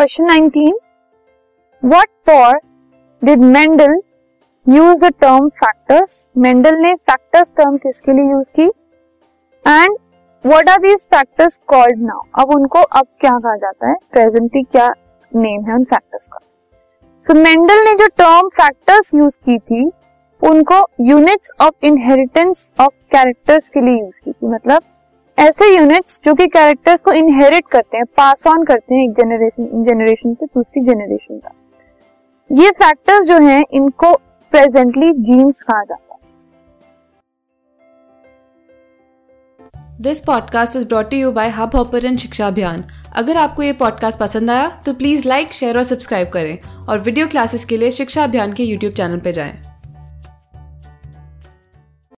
Question 19 what for did Mendel use the term factors Mendel ने factors term किसके लिए use की? And what are these factors called now अब उनको अब क्या कहा जाता है? प्रेजेंटली क्या नेम है उन फैक्टर्स का? सो so, मेंडल ने जो टर्म फैक्टर्स यूज़ की थी उनको units of inheritance of characters के लिए यूज़ की थी। मतलब ऐसे यूनिट्स जो कि कैरेक्टर्स को इनहेरिट करते हैं पास ऑन करते हैं एक जनरेशन जनरेशन से दूसरी जनरेशन तक। ये फैक्टर्स जो हैं, इनको प्रेजेंटली जीन्स कहा जाता है। This podcast is brought you by Hubhopper शिक्षा अभियान अगर आपको ये पॉडकास्ट पसंद आया तो प्लीज़ लाइक शेयर और सब्सक्राइब करें। और वीडियो क्लासेस के लिए शिक्षा अभियान के यूट्यूब चैनल पर जाएँ।